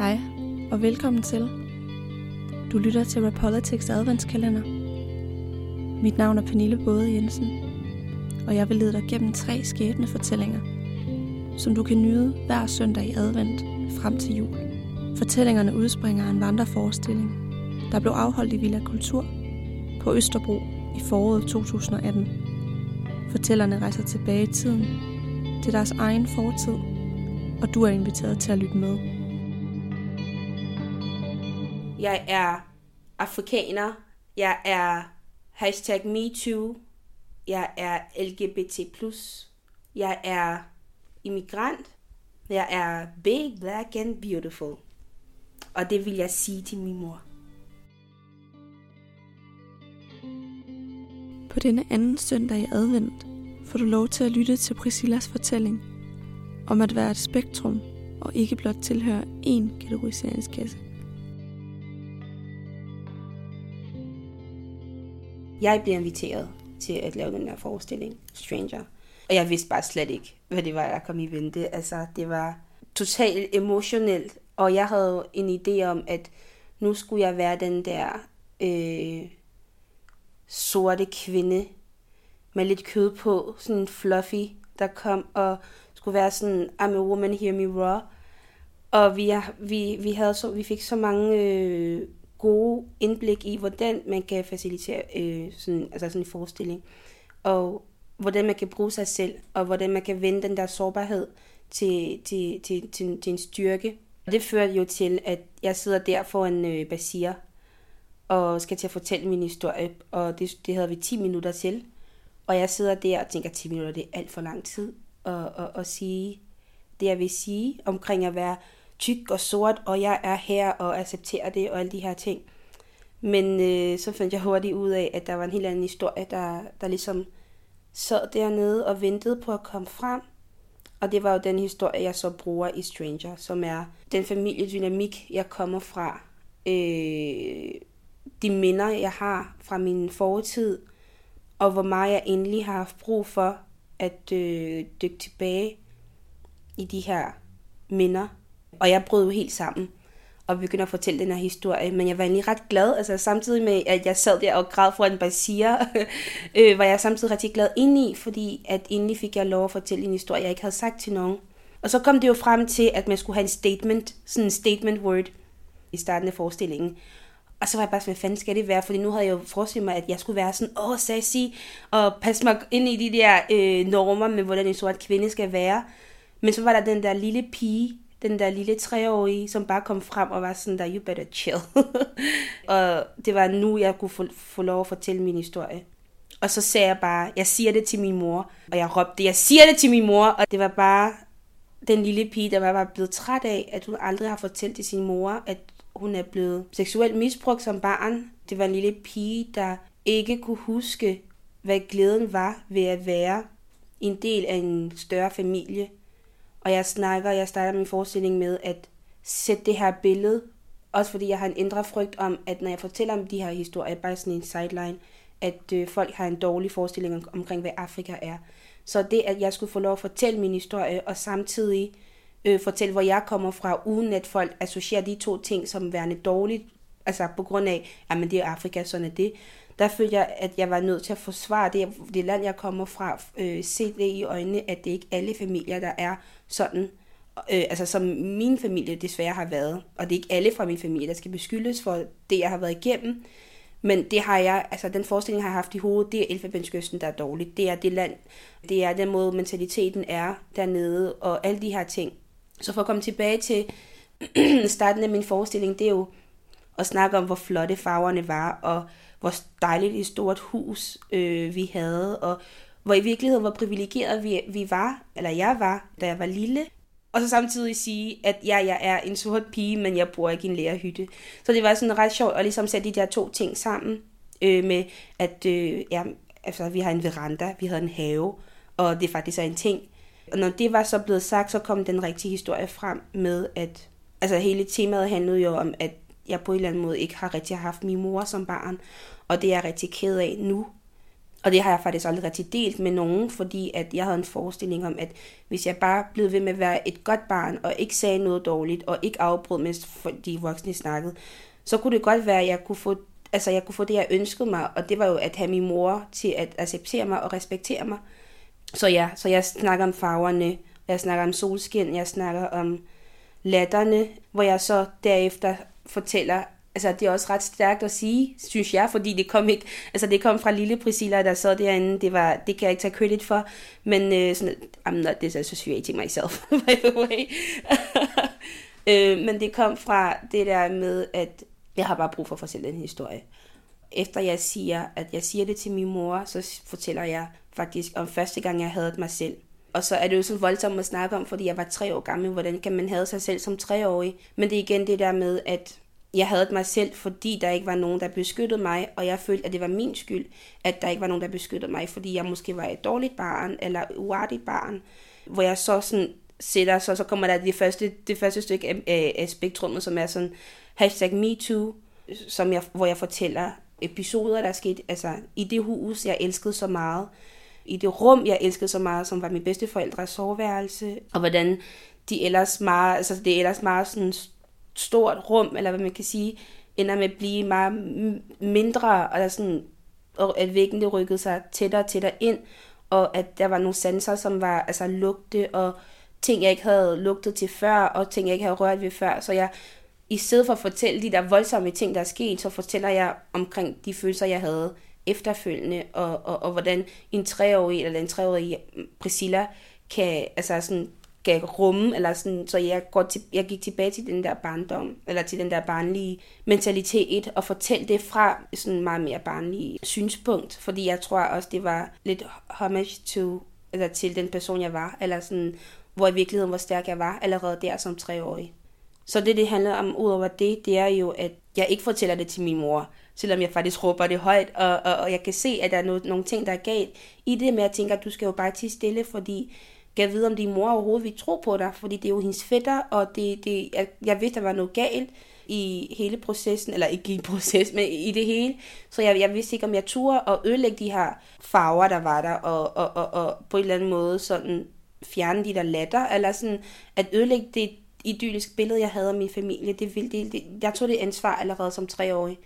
Hej, og velkommen til. Du lytter til Rapolitics adventskalender. Mit navn er Pernille Både Jensen, og jeg vil lede dig gennem tre skæbne fortællinger, som du kan nyde hver søndag i advent frem til jul. Fortællingerne udspringer af en vandreforestilling, der blev afholdt i Villa Kultur på Østerbro i foråret 2018. Fortællerne rejser tilbage i tiden til deres egen fortid, og du er inviteret til at lytte med. Jeg er afrikaner. Jeg er hashtag MeToo. Jeg er LGBT+. Jeg er immigrant. Jeg er big, black and beautiful. Og det vil jeg sige til min mor. På denne anden søndag i advent får du lov til at lytte til Priscillas fortælling om at være et spektrum og ikke blot tilhøre én kategoriseringskasse. Jeg blev inviteret til at lave den her forestilling, Stranger. Og jeg vidste bare slet ikke, hvad det var, jeg kom i vente. Altså, det var totalt emotionelt. Og jeg havde en idé om, at nu skulle jeg være den der øh, sorte kvinde med lidt kød på, sådan en fluffy, der kom og skulle være sådan, I'm a woman, hear me raw. Og vi, vi, vi, havde så, vi fik så mange øh, gode indblik i, hvordan man kan facilitere øh, sådan, altså sådan en forestilling. Og hvordan man kan bruge sig selv, og hvordan man kan vende den der sårbarhed til, til, til, til, til en styrke. Og det førte jo til, at jeg sidder der for en øh, basir, og skal til at fortælle min historie, og det, det havde vi 10 minutter til. Og jeg sidder der og tænker, 10 minutter, det er alt for lang tid at, at, at sige det, jeg vil sige omkring at være tyk og sort, og jeg er her og accepterer det og alle de her ting. Men øh, så fandt jeg hurtigt ud af, at der var en helt anden historie, der, der ligesom sad dernede og ventede på at komme frem. Og det var jo den historie, jeg så bruger i Stranger, som er den familiedynamik, jeg kommer fra. Øh, de minder, jeg har fra min fortid, og hvor meget jeg endelig har haft brug for at øh, dykke tilbage i de her minder. Og jeg brød jo helt sammen og begynder at fortælle den her historie. Men jeg var egentlig ret glad, altså samtidig med, at jeg sad der og græd for en basir, øh, var jeg samtidig rigtig glad indeni, fordi at endelig fik jeg lov at fortælle en historie, jeg ikke havde sagt til nogen. Og så kom det jo frem til, at man skulle have en statement, sådan en statement word i starten af forestillingen. Og så var jeg bare sådan, hvad fanden skal det være? Fordi nu havde jeg jo forestillet mig, at jeg skulle være sådan, åh, sassy, og passe mig ind i de der øh, normer med, hvordan en sort kvinde skal være. Men så var der den der lille pige, den der lille treårige, som bare kom frem og var sådan der, you better chill. og det var nu, jeg kunne få, få lov at fortælle min historie. Og så sagde jeg bare, jeg siger det til min mor. Og jeg råbte, jeg siger det til min mor. Og det var bare den lille pige, der var bare blevet træt af, at hun aldrig har fortalt til sin mor, at hun er blevet seksuelt misbrugt som barn. Det var en lille pige, der ikke kunne huske, hvad glæden var ved at være en del af en større familie. Og jeg snakker, jeg starter min forestilling med at sætte det her billede, også fordi jeg har en indre frygt om, at når jeg fortæller om de her historier, bare sådan en sideline, at øh, folk har en dårlig forestilling om, omkring, hvad Afrika er. Så det, at jeg skulle få lov at fortælle min historie, og samtidig øh, fortælle, hvor jeg kommer fra, uden at folk associerer de to ting som værende dårligt, altså på grund af, at det er Afrika, sådan er det. Der følte jeg, at jeg var nødt til at forsvare det, det land, jeg kommer fra, øh, se det i øjnene, at det ikke alle familier, der er sådan, øh, altså som min familie desværre har været. Og det er ikke alle fra min familie, der skal beskyldes for det, jeg har været igennem. Men det har jeg, altså den forestilling har jeg haft i hovedet, det er Elfenbenskysten, der er dårligt. Det er det land, det er den måde mentaliteten er dernede, og alle de her ting. Så for at komme tilbage til starten af min forestilling, det er jo at snakke om, hvor flotte farverne var, og hvor dejligt et stort hus øh, vi havde, og hvor i virkeligheden hvor privilegeret vi, vi var, eller jeg var, da jeg var lille. Og så samtidig sige, at ja, jeg er en sort pige, men jeg bor ikke i en lærerhytte. Så det var sådan ret sjovt at ligesom sætte de der to ting sammen, øh, med at øh, ja, altså, vi har en veranda, vi havde en have, og det faktisk er en ting. Og når det var så blevet sagt, så kom den rigtige historie frem med, at altså hele temaet handlede jo om, at jeg på en eller anden måde ikke har rigtig haft min mor som barn, og det er jeg rigtig ked af nu. Og det har jeg faktisk aldrig rigtig delt med nogen, fordi at jeg havde en forestilling om, at hvis jeg bare blev ved med at være et godt barn, og ikke sagde noget dårligt, og ikke afbrød, mens de voksne snakkede, så kunne det godt være, at jeg kunne få altså jeg kunne få det, jeg ønskede mig, og det var jo at have min mor til at acceptere mig og respektere mig. Så ja, så jeg snakker om farverne, jeg snakker om solskin, jeg snakker om latterne, hvor jeg så derefter fortæller, altså det er også ret stærkt at sige, synes jeg, fordi det kom ikke, altså det kom fra lille Priscilla, der sad derinde, det var, det kan jeg ikke tage credit for, men øh, sådan, I'm not disassociating myself, by the way. øh, men det kom fra det der med, at jeg har bare brug for at fortælle en historie. Efter jeg siger, at jeg siger det til min mor, så fortæller jeg faktisk om første gang, jeg havde mig selv. Og så er det jo så voldsomt at snakke om, fordi jeg var tre år gammel. Hvordan kan man have sig selv som treårig? Men det er igen det der med, at jeg havde mig selv, fordi der ikke var nogen, der beskyttede mig, og jeg følte, at det var min skyld, at der ikke var nogen, der beskyttede mig, fordi jeg måske var et dårligt barn, eller uartigt barn, hvor jeg så sådan sætter, så, så kommer der det første, det første stykke af, af, af spektrummet, som er sådan, hashtag MeToo, som jeg, hvor jeg fortæller episoder, der er sket altså, i det hus, jeg elskede så meget, i det rum, jeg elskede så meget, som var min bedsteforældres soveværelse, og hvordan de ellers meget, altså det er ellers meget sådan stort rum, eller hvad man kan sige, ender med at blive meget mindre, og, sådan, og at væggene rykkede sig tættere og tættere ind, og at der var nogle sanser, som var altså lugte, og ting, jeg ikke havde lugtet til før, og ting, jeg ikke havde rørt ved før, så jeg i stedet for at fortælle de der voldsomme ting, der er sket, så fortæller jeg omkring de følelser, jeg havde efterfølgende, og, og, og hvordan en treårig eller en treårig Priscilla kan, altså sådan, kan rumme, eller sådan, så jeg, går til, jeg gik tilbage til den der barndom, eller til den der barnlige mentalitet, og fortælle det fra sådan meget mere barnlige synspunkt, fordi jeg tror også, det var lidt homage to, eller til den person, jeg var, eller sådan, hvor i virkeligheden, hvor stærk jeg var, allerede der som treårig. Så det, det handler om, udover det, det er jo, at jeg ikke fortæller det til min mor, selvom jeg faktisk råber det højt, og, og, og jeg kan se, at der er noget, nogle ting, der er galt i det men jeg tænker, at du skal jo bare til stille, fordi jeg ved, om din mor overhovedet vil tro på dig, fordi det er jo hendes fætter, og det, det, jeg, jeg vidste, der var noget galt i hele processen, eller ikke i proces, men i det hele. Så jeg, jeg vidste ikke, om jeg turde at ødelægge de her farver, der var der, og, og, og, og på en eller anden måde sådan fjerne de der latter, eller sådan at ødelægge det, idyllisk billede, jeg havde af min familie. Det, det, det, jeg tog det ansvar allerede som treårig.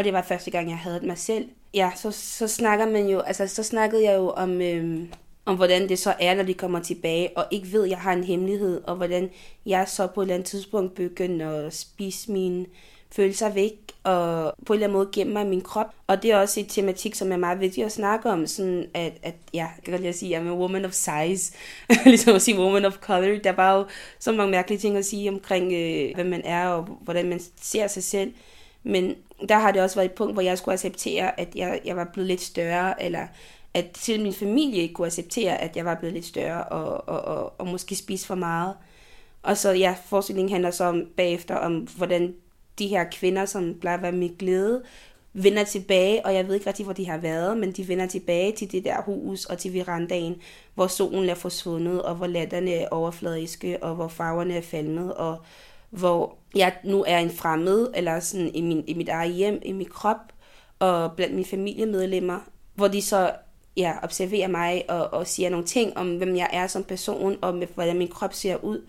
Og det var første gang, jeg havde mig selv. Ja, så, så snakker man jo, altså så snakkede jeg jo om, øhm, om hvordan det så er, når de kommer tilbage, og ikke ved, at jeg har en hemmelighed, og hvordan jeg så på et eller andet tidspunkt begynder at spise mine følelser væk, og på en eller anden måde gemme mig i min krop. Og det er også et tematik, som er meget vigtigt at snakke om, sådan at, at ja, jeg kan lige sige, at jeg er en woman of size, ligesom at sige woman of color. Der var jo så mange mærkelige ting at sige omkring, øh, hvad man er, og hvordan man ser sig selv. Men der har det også været et punkt, hvor jeg skulle acceptere, at jeg, jeg var blevet lidt større, eller at til min familie ikke kunne acceptere, at jeg var blevet lidt større, og, og, og, og måske spise for meget. Og så ja, forestillingen handler så om bagefter om, hvordan de her kvinder, som plejer at være mit glæde, vender tilbage, og jeg ved ikke rigtig, hvor de har været, men de vender tilbage til det der hus og til verandaen, hvor solen er forsvundet, og hvor latterne er overfladiske, og hvor farverne er falmet, og hvor jeg nu er en fremmed, eller sådan i, min, i mit eget hjem, i min krop, og blandt mine familiemedlemmer, hvor de så ja, observerer mig og, og siger nogle ting om, hvem jeg er som person, og med, hvordan min krop ser ud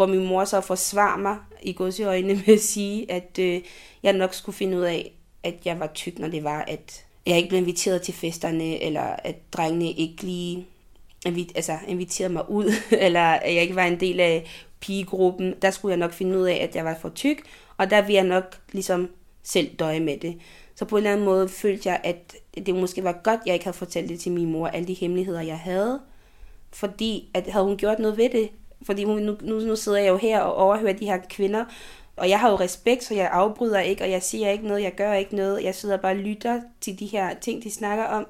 hvor min mor så forsvarer mig i øjne med at sige, at øh, jeg nok skulle finde ud af, at jeg var tyk, når det var, at jeg ikke blev inviteret til festerne, eller at drengene ikke lige altså, inviterede mig ud, eller at jeg ikke var en del af pigegruppen. Der skulle jeg nok finde ud af, at jeg var for tyk, og der ville jeg nok ligesom selv døje med det. Så på en eller anden måde følte jeg, at det måske var godt, at jeg ikke havde fortalt det til min mor, alle de hemmeligheder, jeg havde. Fordi at havde hun gjort noget ved det, fordi nu, nu, nu sidder jeg jo her og overhører de her kvinder, og jeg har jo respekt, så jeg afbryder ikke, og jeg siger ikke noget, jeg gør ikke noget. Jeg sidder bare og lytter til de her ting, de snakker om.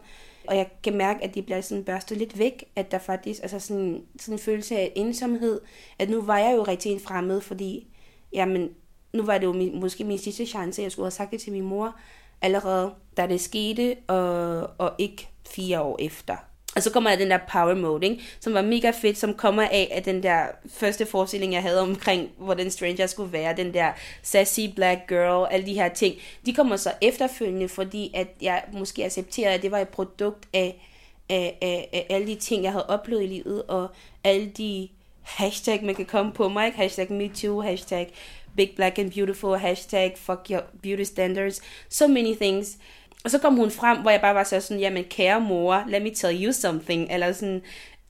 Og jeg kan mærke, at de bliver sådan børstet lidt væk, at der faktisk altså sådan, sådan en følelse af ensomhed, at nu var jeg jo rigtig en fremmed, fordi jamen, nu var det jo min, måske min sidste chance, jeg skulle have sagt det til min mor allerede, da det skete, og, og ikke fire år efter. Og så kommer der den der power mode, ikke? som var mega fedt, som kommer af, at den der første forestilling, jeg havde omkring, hvordan Stranger skulle være, den der sassy black girl, alle de her ting, de kommer så efterfølgende, fordi at jeg måske accepterede, at det var et produkt af, af, af, af alle de ting, jeg havde oplevet i livet, og alle de hashtag, man kan komme på mig, hashtag MeToo, hashtag Big Black and Beautiful, hashtag Fuck Your Beauty Standards, so many things, og så kom hun frem, hvor jeg bare var så sådan, jamen kære mor, let me tell you something. Eller sådan,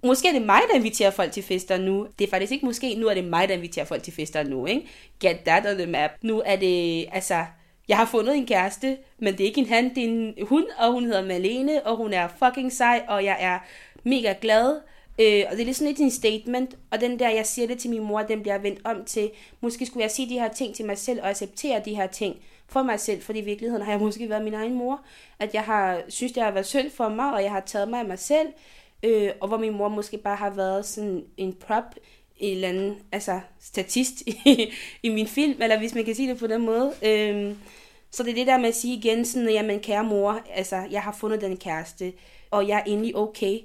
måske er det mig, der inviterer folk til fester nu. Det er faktisk ikke måske, nu er det mig, der inviterer folk til fester nu, ikke? Get that on the map. Nu er det, altså, jeg har fundet en kæreste, men det er ikke en han, det er en hun, og hun hedder Malene, og hun er fucking sej, og jeg er mega glad. Øh, og det er lidt sådan lidt en statement, og den der, jeg siger det til min mor, den bliver vendt om til, måske skulle jeg sige de her ting til mig selv, og acceptere de her ting for mig selv, fordi i virkeligheden har jeg måske været min egen mor, at jeg har synes, det har været synd for mig, og jeg har taget mig af mig selv, øh, og hvor min mor måske bare har været sådan en prop, en eller anden, altså statist i, i min film, eller hvis man kan sige det på den måde. Øh, så det er det der med at sige igen, sådan, jamen kære mor, altså jeg har fundet den kæreste, og jeg er egentlig okay,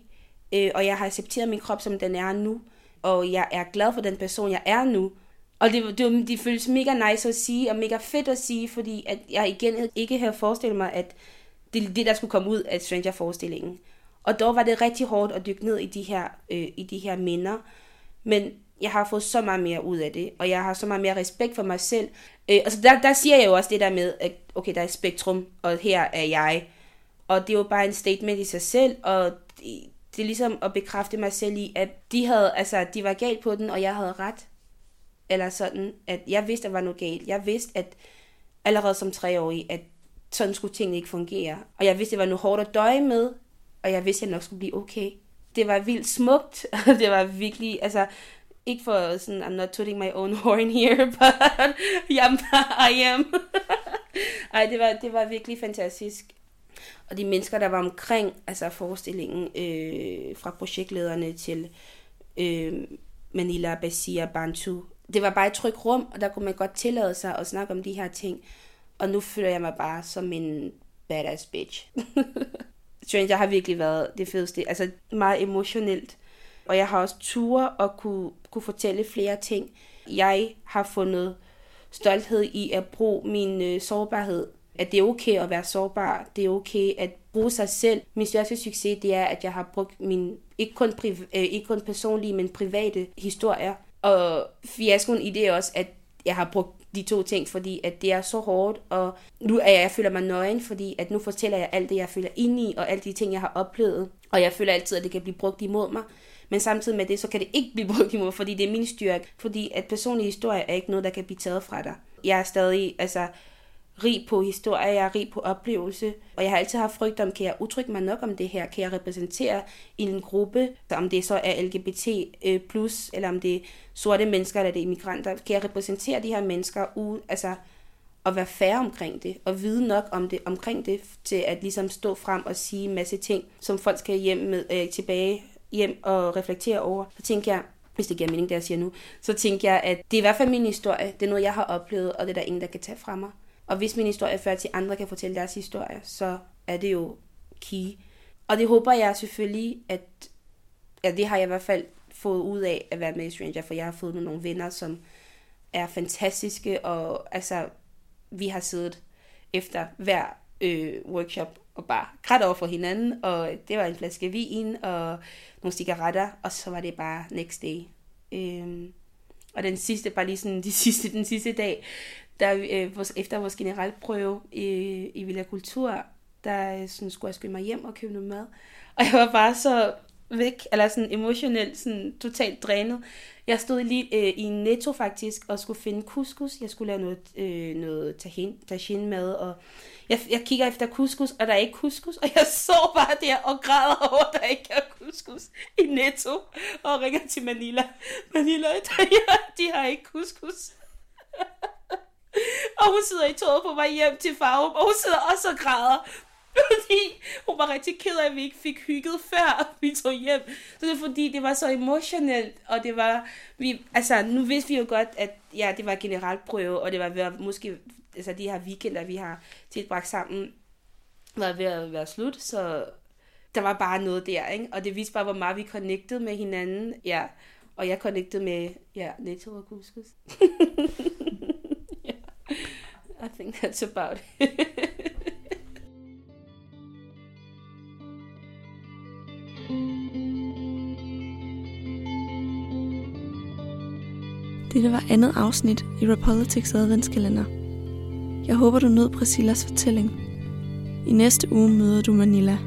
øh, og jeg har accepteret min krop, som den er nu, og jeg er glad for den person, jeg er nu, og det, det, det føles mega nice at sige, og mega fedt at sige, fordi at jeg igen ikke havde forestillet mig, at det det, der skulle komme ud af Stranger-forestillingen. Og dog var det rigtig hårdt at dykke ned i de her, øh, i de her minder. Men jeg har fået så meget mere ud af det, og jeg har så meget mere respekt for mig selv. Øh, altså der, der siger jeg jo også det der med, at okay, der er et spektrum, og her er jeg. Og det er jo bare en statement i sig selv, og det, det er ligesom at bekræfte mig selv i, at de havde, altså, de var galt på den, og jeg havde ret. Eller sådan, at jeg vidste, at der var noget galt. Jeg vidste, at allerede som treårig, at sådan skulle tingene ikke fungere. Og jeg vidste, det var noget hårdt at døje med, og jeg vidste, at jeg nok skulle blive okay. Det var vildt smukt, og det var virkelig, altså, ikke for sådan, I'm not tooting my own horn here, but yeah, I am. Ej, det var, det var virkelig fantastisk. Og de mennesker, der var omkring altså forestillingen, øh, fra projektlederne til øh, Manila Basia Bantu, det var bare et trygt rum, og der kunne man godt tillade sig at snakke om de her ting. Og nu føler jeg mig bare som en badass bitch. Stranger har virkelig været det fedeste. Altså meget emotionelt. Og jeg har også ture og kunne, kunne fortælle flere ting. Jeg har fundet stolthed i at bruge min øh, sårbarhed. At det er okay at være sårbar. Det er okay at bruge sig selv. Min største succes, det er, at jeg har brugt min, ikke kun, priv, øh, ikke kun personlige, men private historier og fiaskoen i det er også, at jeg har brugt de to ting, fordi at det er så hårdt, og nu er jeg, jeg føler mig nøgen, fordi at nu fortæller jeg alt det, jeg føler ind i, og alle de ting, jeg har oplevet, og jeg føler altid, at det kan blive brugt imod mig. Men samtidig med det, så kan det ikke blive brugt imod, fordi det er min styrke, fordi at personlige historier er ikke noget, der kan blive taget fra dig. Jeg er stadig, altså, rig på historie, jeg er rig på oplevelse, og jeg har altid haft frygt om, kan jeg udtrykke mig nok om det her? Kan jeg repræsentere en gruppe, om det så er LGBT+, øh, plus, eller om det er sorte mennesker, eller det er immigranter? Kan jeg repræsentere de her mennesker ude, altså at være færre omkring det, og vide nok om det, omkring det, til at ligesom stå frem og sige en masse ting, som folk skal hjem med, øh, tilbage hjem og reflektere over. Så tænker jeg, hvis det giver mening, det jeg siger nu, så tænker jeg, at det er i hvert fald min historie. Det er noget, jeg har oplevet, og det er der ingen, der kan tage fra mig. Og hvis min historie fører til, at andre kan fortælle deres historie, så er det jo key. Og det håber jeg selvfølgelig, at ja, det har jeg i hvert fald fået ud af at være med i Stranger, for jeg har fået nogle venner, som er fantastiske, og altså, vi har siddet efter hver øh, workshop og bare grædt over for hinanden, og det var en flaske vin og nogle cigaretter, og så var det bare next day. Øhm, og den sidste, bare lige sådan de sidste, den sidste dag, der, øh, vores, efter vores generalprøve i, i Villa Kultur, der øh, sådan, skulle jeg skynde mig hjem og købe noget mad. Og jeg var bare så væk, eller sådan emotionelt, sådan totalt drænet. Jeg stod lige øh, i Netto faktisk, og skulle finde couscous. Jeg skulle lave noget, øh, noget tahin, tahin mad, og jeg, jeg kigger efter couscous, og der er ikke couscous, og jeg så bare der og græder over, at der ikke er couscous i Netto, og ringer til Manila. Manila, der, de har ikke couscous. Og hun sidder i toget på vej hjem til Farum, og hun sidder også og græder. Fordi hun var rigtig ked af, at vi ikke fik hygget før vi tog hjem. Så det er fordi, det var så emotionelt, og det var, vi, altså nu vidste vi jo godt, at ja, det var generalprøve, og det var ved at, måske, altså de her weekender, vi har tilbragt sammen, var ved at være slut, så der var bare noget der, ikke? Og det viste bare, hvor meget vi connected med hinanden. Ja, og jeg connected med, ja, Neto og Kuskus. I think that's about it. Dette var andet afsnit i Repolitics adventskalender. Jeg håber, du nød Priscillas fortælling. I næste uge møder du Manila.